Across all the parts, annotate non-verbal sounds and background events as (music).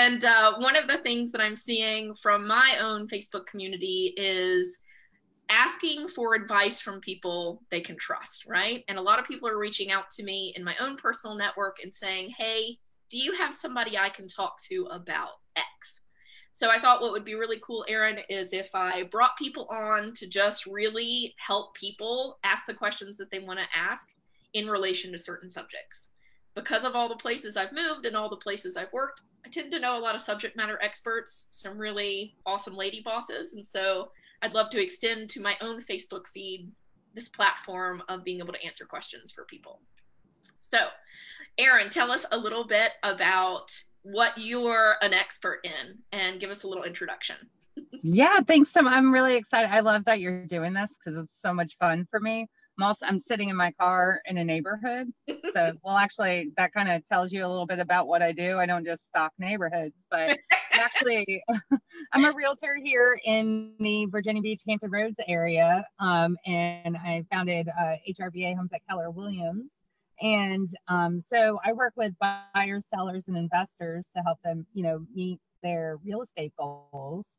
And uh, one of the things that I'm seeing from my own Facebook community is asking for advice from people they can trust, right? And a lot of people are reaching out to me in my own personal network and saying, hey, do you have somebody I can talk to about X? So I thought what would be really cool, Erin, is if I brought people on to just really help people ask the questions that they want to ask in relation to certain subjects. Because of all the places I've moved and all the places I've worked, I tend to know a lot of subject matter experts, some really awesome lady bosses. And so I'd love to extend to my own Facebook feed this platform of being able to answer questions for people. So, Erin, tell us a little bit about what you're an expert in and give us a little introduction. (laughs) yeah, thanks. I'm really excited. I love that you're doing this because it's so much fun for me. I'm also I'm sitting in my car in a neighborhood. So (laughs) well actually that kind of tells you a little bit about what I do. I don't just stalk neighborhoods, but (laughs) actually (laughs) I'm a realtor here in the Virginia Beach Hampton Roads area. Um, and I founded uh, HRVA Homes at Keller Williams. And um, so I work with buyers, sellers, and investors to help them, you know, meet their real estate goals.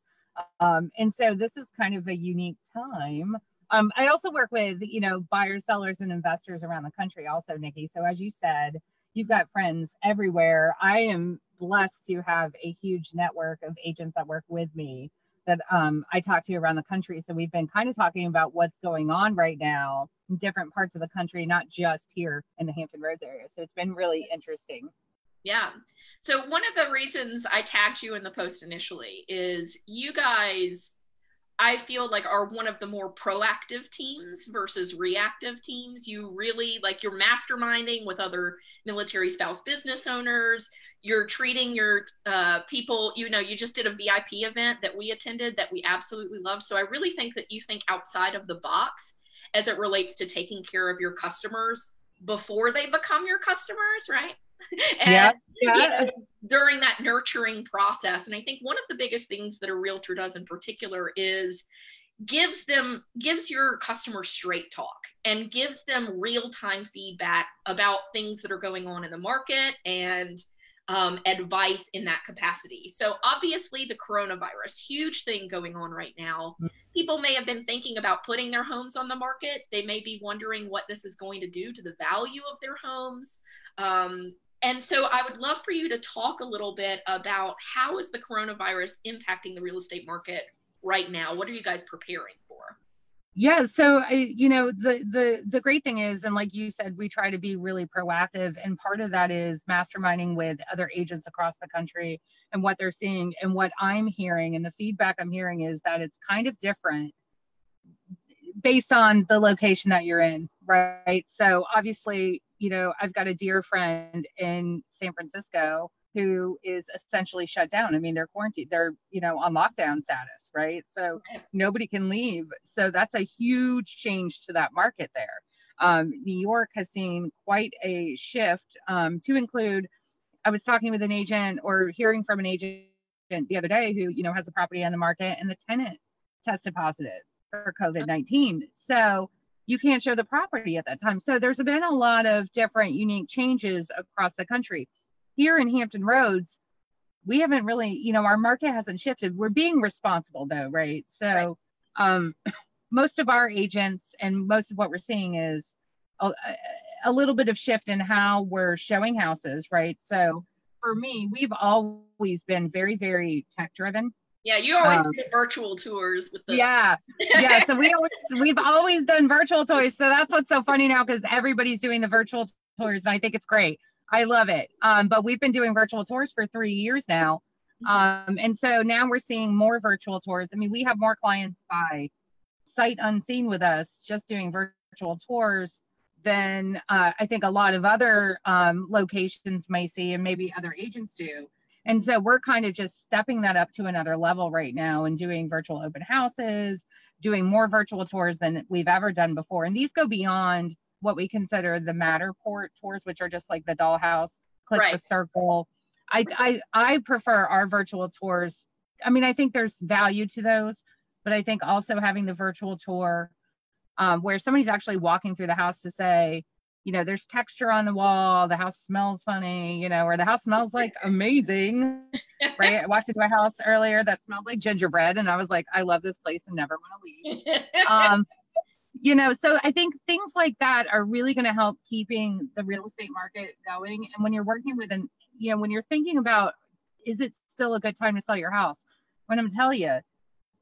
Um, and so this is kind of a unique time um, I also work with, you know, buyers, sellers, and investors around the country also, Nikki. So as you said, you've got friends everywhere. I am blessed to have a huge network of agents that work with me that um, I talk to around the country. So we've been kind of talking about what's going on right now in different parts of the country, not just here in the Hampton Roads area. So it's been really interesting. Yeah. So one of the reasons I tagged you in the post initially is you guys I feel like are one of the more proactive teams versus reactive teams. You really like you're masterminding with other military spouse business owners. You're treating your uh, people, you know, you just did a VIP event that we attended that we absolutely love. So I really think that you think outside of the box as it relates to taking care of your customers before they become your customers, right? (laughs) and, yeah. yeah. You know, during that nurturing process. And I think one of the biggest things that a realtor does in particular is gives them gives your customer straight talk and gives them real-time feedback about things that are going on in the market and um, advice in that capacity. So obviously the coronavirus, huge thing going on right now. Mm. People may have been thinking about putting their homes on the market. They may be wondering what this is going to do to the value of their homes. Um, and so I would love for you to talk a little bit about how is the coronavirus impacting the real estate market right now? What are you guys preparing for? Yeah, so I, you know, the the the great thing is, and like you said, we try to be really proactive, and part of that is masterminding with other agents across the country and what they're seeing. And what I'm hearing, and the feedback I'm hearing is that it's kind of different based on the location that you're in, right? So obviously, you know, I've got a dear friend in San Francisco who is essentially shut down. I mean, they're quarantined, they're, you know, on lockdown status, right? So nobody can leave. So that's a huge change to that market there. Um, New York has seen quite a shift um, to include. I was talking with an agent or hearing from an agent the other day who, you know, has a property on the market and the tenant tested positive for COVID 19. So you can't show the property at that time. So there's been a lot of different unique changes across the country. Here in Hampton Roads, we haven't really, you know, our market hasn't shifted. We're being responsible though, right? So right. um (clears throat) most of our agents and most of what we're seeing is a, a little bit of shift in how we're showing houses, right? So for me, we've always been very, very tech driven. Yeah, you always um, do virtual tours with the Yeah. Yeah. So we always (laughs) we've always done virtual tours. So that's what's so funny now because everybody's doing the virtual tours and I think it's great. I love it. Um, but we've been doing virtual tours for three years now. Mm-hmm. Um, and so now we're seeing more virtual tours. I mean, we have more clients by sight unseen with us just doing virtual tours than uh, I think a lot of other um, locations may see and maybe other agents do. And so we're kind of just stepping that up to another level right now and doing virtual open houses, doing more virtual tours than we've ever done before. And these go beyond what we consider the Matterport tours, which are just like the dollhouse, click right. the circle. I, I I prefer our virtual tours. I mean, I think there's value to those, but I think also having the virtual tour um, where somebody's actually walking through the house to say, you know, there's texture on the wall, the house smells funny, you know, or the house smells like amazing. (laughs) right. I walked into a house earlier that smelled like gingerbread and I was like, I love this place and never want to leave. (laughs) Um, you know, so I think things like that are really going to help keeping the real estate market going. And when you're working with an, you know, when you're thinking about, is it still a good time to sell your house? When I'm telling you,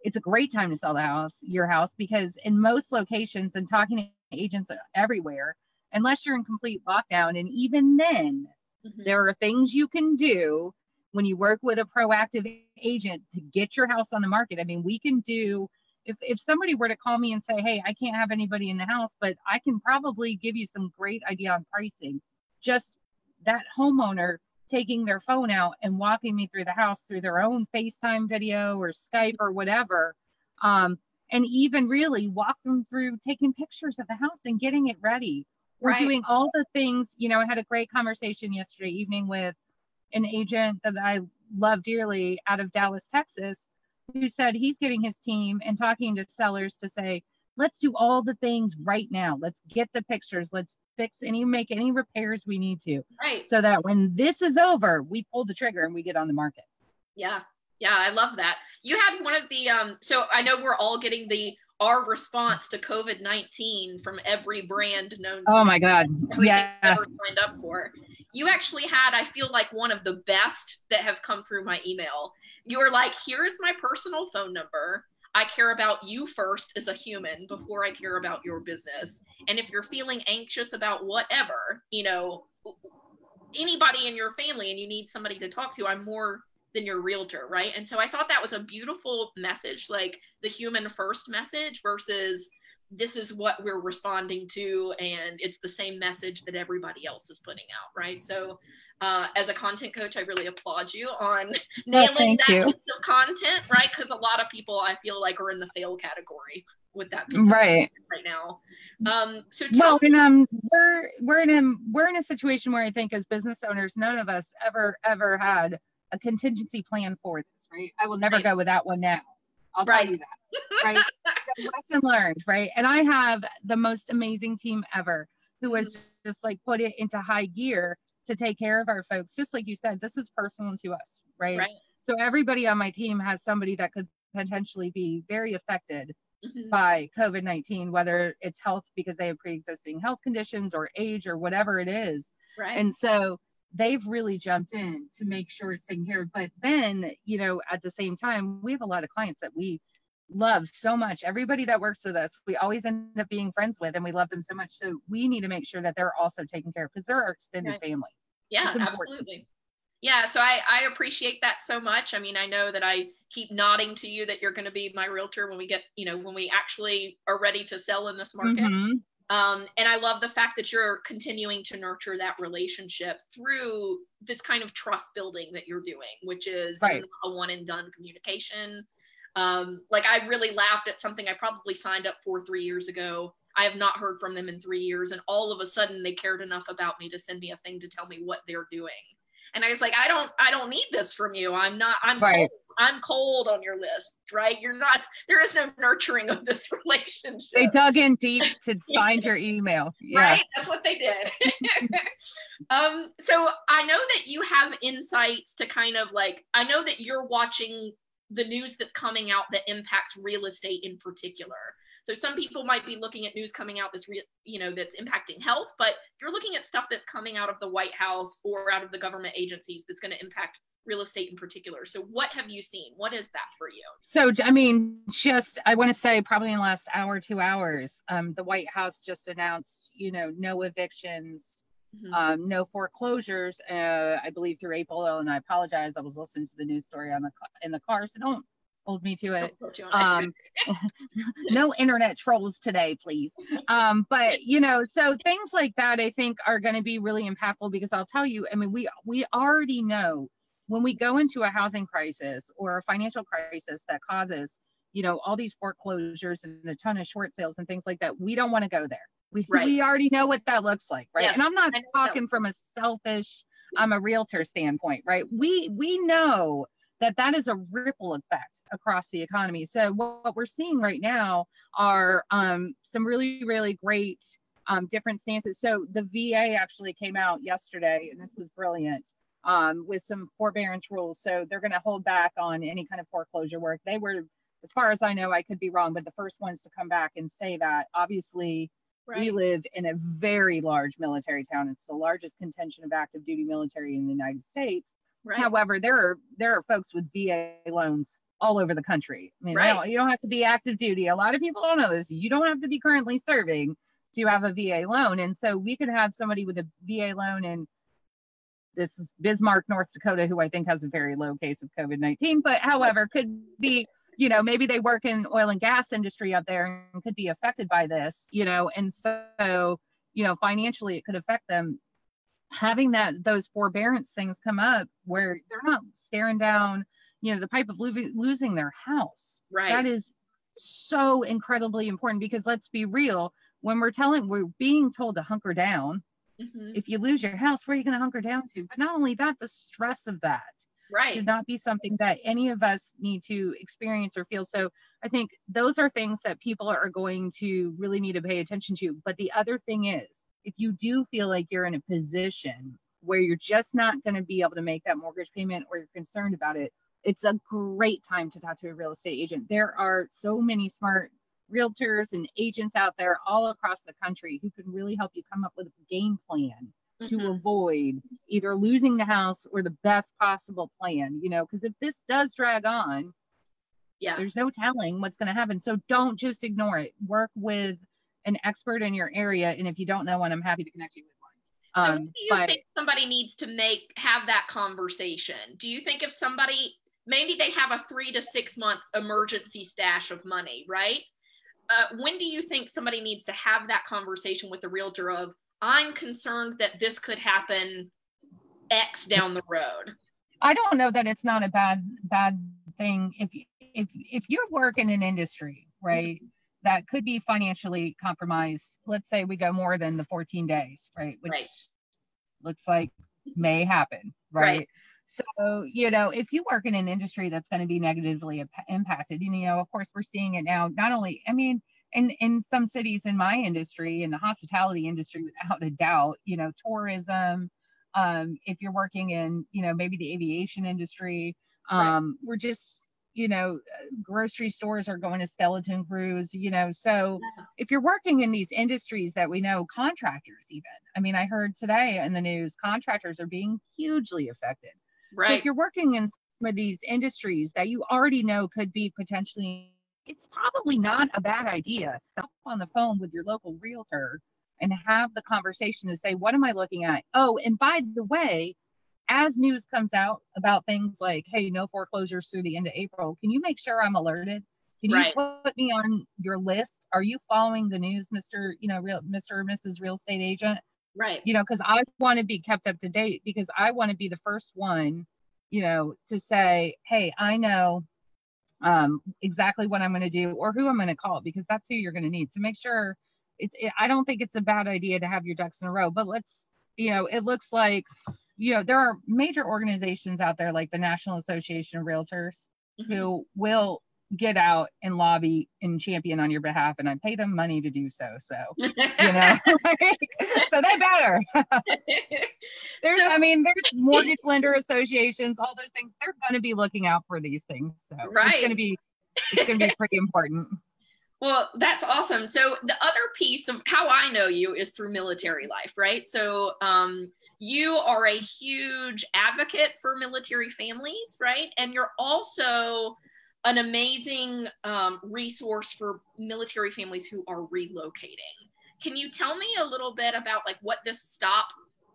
it's a great time to sell the house, your house, because in most locations and talking to agents everywhere, unless you're in complete lockdown. And even then, mm-hmm. there are things you can do when you work with a proactive agent to get your house on the market. I mean, we can do if if somebody were to call me and say, "Hey, I can't have anybody in the house, but I can probably give you some great idea on pricing." Just that homeowner taking their phone out and walking me through the house through their own FaceTime video or Skype or whatever. Um, and even really walk them through taking pictures of the house and getting it ready we're right. doing all the things you know i had a great conversation yesterday evening with an agent that i love dearly out of dallas texas who said he's getting his team and talking to sellers to say let's do all the things right now. Let's get the pictures. Let's fix any make any repairs we need to. Right. So that when this is over we pull the trigger and we get on the market. Yeah. Yeah i love that. You had one of the um so i know we're all getting the our response to COVID 19 from every brand known Oh my God. Yeah. Ever signed up for. You actually had, I feel like, one of the best that have come through my email. You were like, here's my personal phone number. I care about you first as a human before I care about your business. And if you're feeling anxious about whatever, you know, anybody in your family and you need somebody to talk to, I'm more than your realtor, right? And so I thought that was a beautiful message, like the human first message versus this is what we're responding to and it's the same message that everybody else is putting out right so uh, as a content coach i really applaud you on (laughs) nailing that you. content right because a lot of people i feel like are in the fail category with that right right now um so well and um we're we're in a we're in a situation where i think as business owners none of us ever ever had a contingency plan for this, right? I will never right. go without one now. I'll right. tell you that. Right. (laughs) so lesson learned, right? And I have the most amazing team ever who has just like put it into high gear to take care of our folks. Just like you said, this is personal to us, right? right. So everybody on my team has somebody that could potentially be very affected mm-hmm. by COVID 19, whether it's health because they have pre existing health conditions or age or whatever it is. Right. And so they've really jumped in to make sure it's taken care of. But then, you know, at the same time, we have a lot of clients that we love so much. Everybody that works with us, we always end up being friends with and we love them so much. So we need to make sure that they're also taken care of because they're our extended right. family. Yeah, absolutely. Yeah, so I, I appreciate that so much. I mean, I know that I keep nodding to you that you're going to be my realtor when we get, you know, when we actually are ready to sell in this market. Mm-hmm. Um, and I love the fact that you're continuing to nurture that relationship through this kind of trust building that you're doing, which is right. a one and done communication. Um, like I really laughed at something I probably signed up for three years ago. I have not heard from them in three years, and all of a sudden they cared enough about me to send me a thing to tell me what they're doing and i was like i don't i don't need this from you i'm not i'm right. I'm cold on your list right? You're not there is no nurturing of this (laughs) relationship. They dug in deep (laughs) to find your email. Yeah. right? That's what they did. (laughs) Um so i know that you have insights to kind of like i know that you're watching the news that's coming out that impacts real estate in particular so some people might be looking at news coming out that's re- you know that's impacting health, but you're looking at stuff that's coming out of the White House or out of the government agencies that's going to impact real estate in particular. So what have you seen? What is that for you? So I mean, just I want to say probably in the last hour, two hours, um, the White House just announced, you know, no evictions. Mm-hmm. Um, no foreclosures, uh, I believe through April, and I apologize. I was listening to the news story on the in the car, so don't hold me to it. Um, (laughs) (laughs) no internet trolls today, please. Um, but you know, so things like that I think are going to be really impactful because I'll tell you, I mean, we we already know when we go into a housing crisis or a financial crisis that causes, you know, all these foreclosures and a ton of short sales and things like that, we don't want to go there. We, right. we already know what that looks like, right? Yes, and I'm not talking from a selfish, I'm a realtor standpoint, right? We we know that that is a ripple effect across the economy. So what, what we're seeing right now are um, some really, really great um, different stances. So the VA actually came out yesterday, and this was brilliant, um, with some forbearance rules. So they're going to hold back on any kind of foreclosure work. They were, as far as I know, I could be wrong, but the first ones to come back and say that. Obviously, right. we live in a very large military town. It's the largest contention of active duty military in the United States. Right. However, there are there are folks with VA loans all over the country. I mean, right. you don't have to be active duty. A lot of people don't know this. You don't have to be currently serving to have a VA loan. And so we could have somebody with a VA loan in this is Bismarck, North Dakota, who I think has a very low case of COVID 19, but however, could be, you know, maybe they work in oil and gas industry up there and could be affected by this, you know, and so, you know, financially it could affect them. Having that, those forbearance things come up where they're not staring down, you know, the pipe of lo- losing their house. Right. That is so incredibly important because let's be real, when we're telling we're being told to hunker down mm-hmm. if you lose your house where are you going to hunker down to but not only that the stress of that right should not be something that any of us need to experience or feel so i think those are things that people are going to really need to pay attention to but the other thing is if you do feel like you're in a position where you're just not going to be able to make that mortgage payment or you're concerned about it it's a great time to talk to a real estate agent there are so many smart realtors and agents out there all across the country who can really help you come up with a game plan mm-hmm. to avoid either losing the house or the best possible plan, you know, because if this does drag on, yeah, there's no telling what's going to happen. So don't just ignore it. Work with an expert in your area. And if you don't know one, I'm happy to connect you with one. So um, do you but, think somebody needs to make have that conversation? Do you think if somebody maybe they have a three to six month emergency stash of money, right? uh, when do you think somebody needs to have that conversation with the realtor of i'm concerned that this could happen x down the road i don't know that it's not a bad bad thing if if if you work in an industry right mm-hmm. That could be financially compromised let's say we go more than the 14 days right which right. looks like may happen right? right so, you know, if you work in an industry that's going to be negatively impacted, you know, of course, we're seeing it now, not only, I mean, in, in some cities in my industry, in the hospitality industry, without a doubt, you know, tourism, um, if you're working in, you know, maybe the aviation industry, um, right. we're just, you know, grocery stores are going to skeleton crews, you know. So yeah. if you're working in these industries that we know, contractors, even, I mean, I heard today in the news, contractors are being hugely affected. Right. So if you're working in some of these industries that you already know could be potentially, it's probably not a bad idea. Stop on the phone with your local realtor and have the conversation to say, what am I looking at? Oh, and by the way, as news comes out about things like, hey, no foreclosures through the end of April, can you make sure I'm alerted? Can you right. put me on your list? Are you following the news, Mr. You know, real Mr. or Mrs. Real Estate Agent? Right. You know, because I want to be kept up to date because I want to be the first one, you know, to say, hey, I know um, exactly what I'm going to do or who I'm going to call because that's who you're going to need. So make sure it's, it, I don't think it's a bad idea to have your ducks in a row, but let's, you know, it looks like, you know, there are major organizations out there like the National Association of Realtors mm-hmm. who will get out and lobby and champion on your behalf and I pay them money to do so. So, you know, (laughs) (laughs) so they better. (laughs) there's, I mean, there's mortgage lender associations, all those things. They're going to be looking out for these things. So right. it's going to be, it's going to be pretty important. Well, that's awesome. So the other piece of how I know you is through military life, right? So, um, you are a huge advocate for military families, right? And you're also an amazing um, resource for military families who are relocating. Can you tell me a little bit about like what this stop,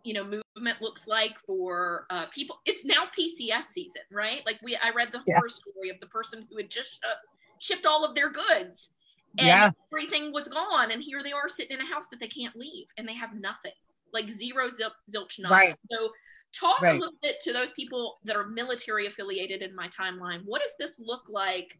you know, movement looks like for uh, people? It's now PCS season, right? Like we, I read the yeah. horror story of the person who had just uh, shipped all of their goods, and yeah. everything was gone, and here they are sitting in a house that they can't leave, and they have nothing, like zero zil- zilch nada. Right. So Talk right. a little bit to those people that are military affiliated in my timeline. What does this look like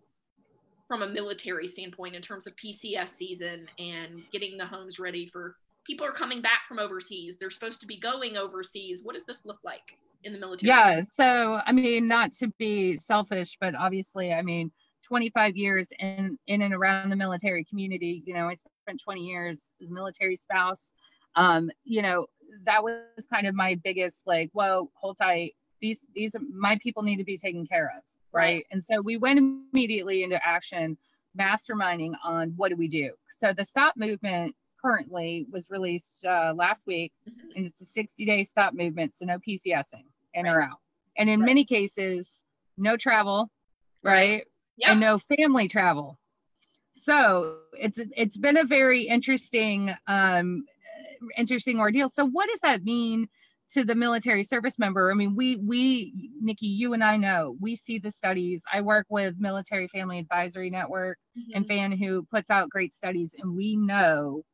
from a military standpoint in terms of PCS season and getting the homes ready for people are coming back from overseas. They're supposed to be going overseas. What does this look like in the military? Yeah. So, I mean, not to be selfish, but obviously, I mean, 25 years in, in and around the military community, you know, I spent 20 years as a military spouse. Um, you know, that was kind of my biggest like, whoa, hold tight. These these my people need to be taken care of, right? right? And so we went immediately into action, masterminding on what do we do. So the stop movement currently was released uh, last week, mm-hmm. and it's a 60 day stop movement, so no PCSing in right. or out. And in right. many cases, no travel, right? Yep. And no family travel. So it's it's been a very interesting um, interesting ordeal. So what does that mean to the military service member? I mean, we we Nikki, you and I know we see the studies. I work with Military Family Advisory Network mm-hmm. MFAN who puts out great studies, and we know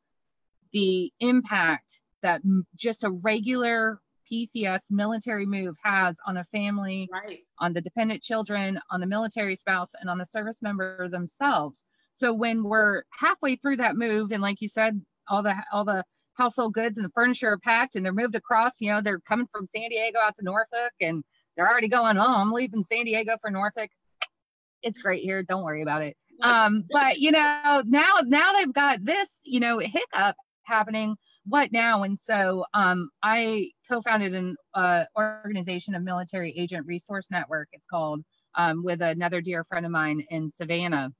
the impact that just a regular PCS military move has on a family, right. on the dependent children, on the military spouse, and on the service member themselves. So when we're halfway through that move, and like you said, all the all the household goods and the furniture are packed and they're moved across, you know, they're coming from San Diego out to Norfolk and they're already going, oh, I'm leaving San Diego for Norfolk. It's great here. Don't worry about it. Um, but you know, now now they've got this, you know, hiccup happening what now and so um, i co-founded an uh, organization of military agent resource network it's called um, with another dear friend of mine in savannah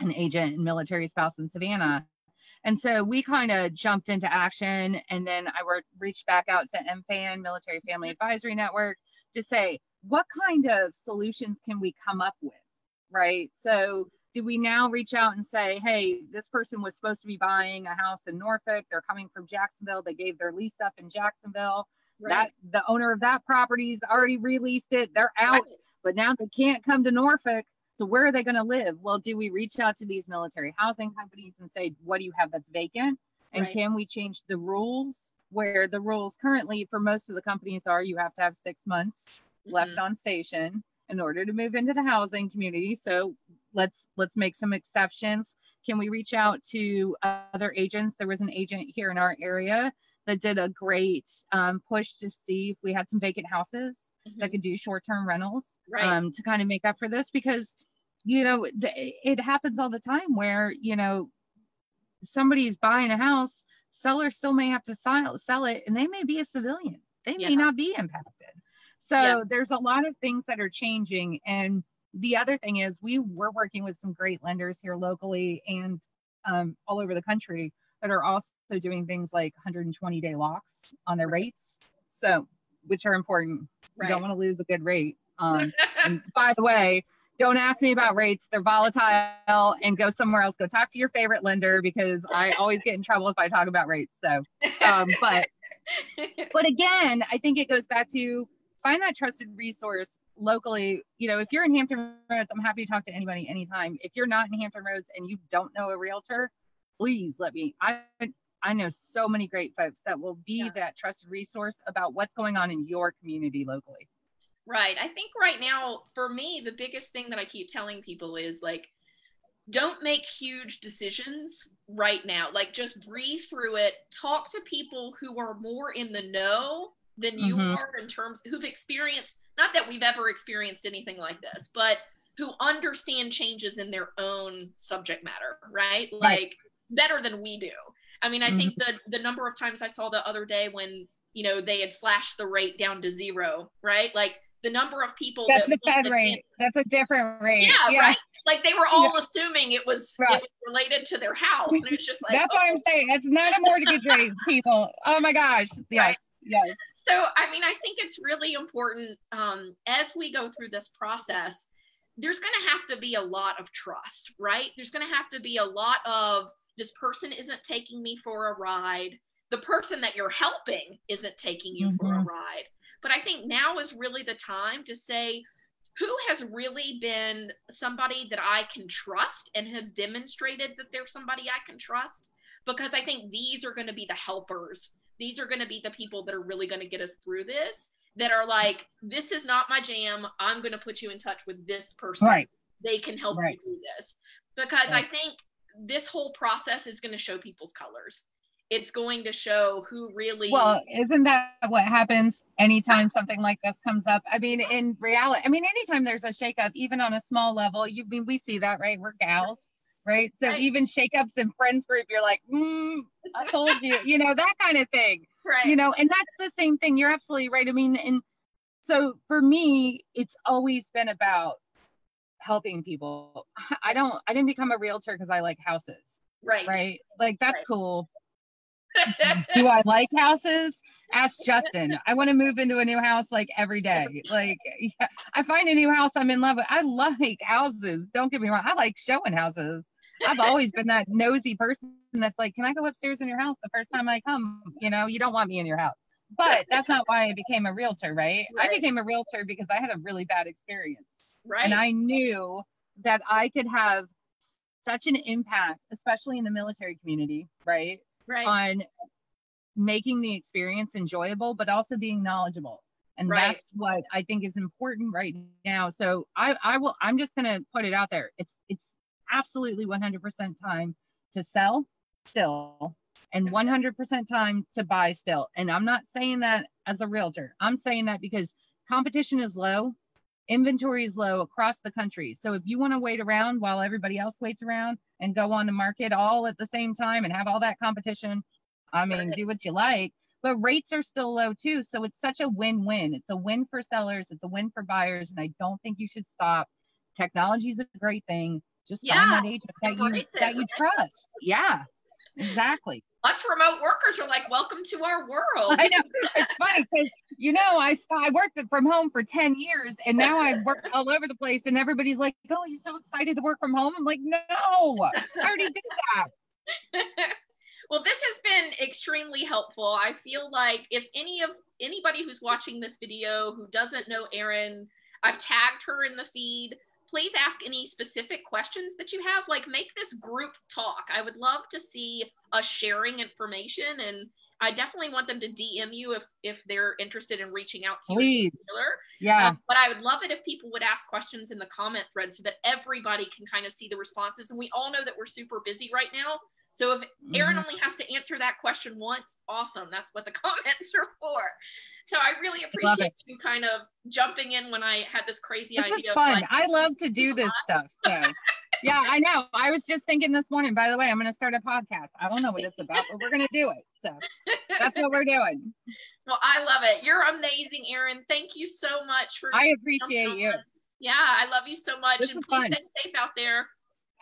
an agent and military spouse in savannah and so we kind of jumped into action and then i worked, reached back out to mfan military family mm-hmm. advisory network to say what kind of solutions can we come up with right so do we now reach out and say, hey, this person was supposed to be buying a house in Norfolk. They're coming from Jacksonville. They gave their lease up in Jacksonville. Right. That the owner of that property's already released it. They're out, right. but now they can't come to Norfolk. So where are they going to live? Well, do we reach out to these military housing companies and say, what do you have that's vacant? And right. can we change the rules where the rules currently for most of the companies are you have to have six months mm-hmm. left on station in order to move into the housing community. So let's let's make some exceptions. Can we reach out to other agents? There was an agent here in our area that did a great um, push to see if we had some vacant houses mm-hmm. that could do short-term rentals right. um, to kind of make up for this because you know it happens all the time where you know somebody's buying a house seller still may have to sell, sell it and they may be a civilian they yeah. may not be impacted so yeah. there's a lot of things that are changing. And the other thing is we we're working with some great lenders here locally and um, all over the country that are also doing things like 120 day locks on their rates. So which are important. Right. You don't want to lose a good rate. (laughs) Um, and by the way, don't ask me about rates. They're volatile and go somewhere else. Go talk to your favorite lender because I always get in trouble if I talk about rates. So, um, but, (laughs) but again, I think it goes back to find that trusted resource locally. You know, if you're in Hampton Roads, I'm happy to talk to anybody anytime. If you're not in Hampton Roads and you don't know a realtor, please let me. I I know so many great folks that will be yeah. that trusted resource about what's going on in your community locally. Right. I think right now, for me, the biggest thing that I keep telling people is like, don't make huge decisions right now. Like, just breathe through it. Talk to people who are more in the know than you mm-hmm. are in terms who've experienced not that we've ever experienced anything like this but who understand changes in their own subject matter right, right. like better than we do i mean i mm-hmm. think the the number of times i saw the other day when you know they had slashed the rate down to zero right like the number of people that's that the fed rate. that's a different rate. Yeah, yeah. right? Like they were all assuming it was, right. it was related to their house and it was just like that's oh. what i'm saying. It's not a mortgage rate (laughs) people. Oh my gosh. Yes right? yes. So i mean i think it's really important um, as we go through this process there's going to have to be a lot of trust right? There's going to have to be a lot of this person isn't taking me for a ride the person that you're helping isn't taking you mm-hmm. for a mm-hmm. ride but i think now is really the time to say who has really been somebody that i can trust and has demonstrated that they're somebody i can trust because i think these are going to be the helpers these are going to be the people that are really going to get us through this that are like this is not my jam i'm going to put you in touch with this person right. they can help right. you do this because right. i think this whole process is going to show people's colors it's going to show who really well isn't that what happens anytime something like this comes up i mean in reality i mean anytime there's a shakeup even on a small level you I mean we see that right we're gals right? So Right. even shakeups in friends group, you're like, mm, I told you, you know, that kind of thing, Right. you know, and that's the same thing. You're absolutely right. I mean, and so for me, it's always been about helping people. I don't, I didn't become a realtor because I like houses, right. right? Like that's Right. cool. (laughs) Do I like houses? Ask Justin. I want to move into a new house like every day. Like yeah, I find a new house I'm in love with. I like houses. Don't get me wrong. I like showing houses. I've always been that nosy person that's like, can I go upstairs in your house the first time I come? You know, you don't want me in your house. But that's not why I became a realtor, right? I became a realtor because I had a really bad experience right. and I knew that I could have such an impact, especially in the military community, right? Right. on making the experience enjoyable but also being knowledgeable. And Right. that's what i think is important right now. So i i will i'm just going to put it out there. It's it's absolutely 100% time to sell still and 100% time to buy still. And i'm not saying that as a realtor. I'm saying that because competition is low inventory is low across the country. So if you want to wait around while everybody else waits around and go on the market all at the same time and have all that competition. I mean do what you like but rates are still low too. So it's such a win-win. It's a win for sellers. It's a win for buyers. And i don't think you should stop. Technology is a great thing. Just Yeah, find that agent that you that you trust. Yeah exactly Us remote workers are like, welcome to our world. I know it's funny because you know I I worked from home for ten years and now I work all over the place and everybody's like, "Oh, you're so excited to work from home." I'm like, "No, I already did that." (laughs) well, this has been extremely helpful. I feel like if any of anybody who's watching this video who doesn't know Erin, I've tagged her in the feed. Please ask any specific questions that you have. Like, make this group talk. I would love to see us sharing information, and I definitely want them to DM you if if they're interested in reaching out to you. in Please, particular. yeah, Um, but I would love it if people would ask questions in the comment thread so that everybody can kind of see the responses. And we all know that we're super busy right now. So if Erin Mhm. only has to answer that question once, awesome. That's what the (laughs) comments are for. So I really appreciate you kind of jumping in when I had this crazy this idea. is fun. like, I love to do (laughs) this stuff. So, yeah, I know. I was just thinking this morning. By the way, I'm going to start a podcast. I don't know what it's about, but we're going to do it. So that's what we're doing. (laughs) well, I love it. You're amazing, Erin. Thank you so much for. I appreciate you. on. Yeah, I love you so much. This and please fun. stay safe out there.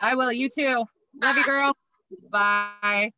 I will. You too. Love you, girl. Bye.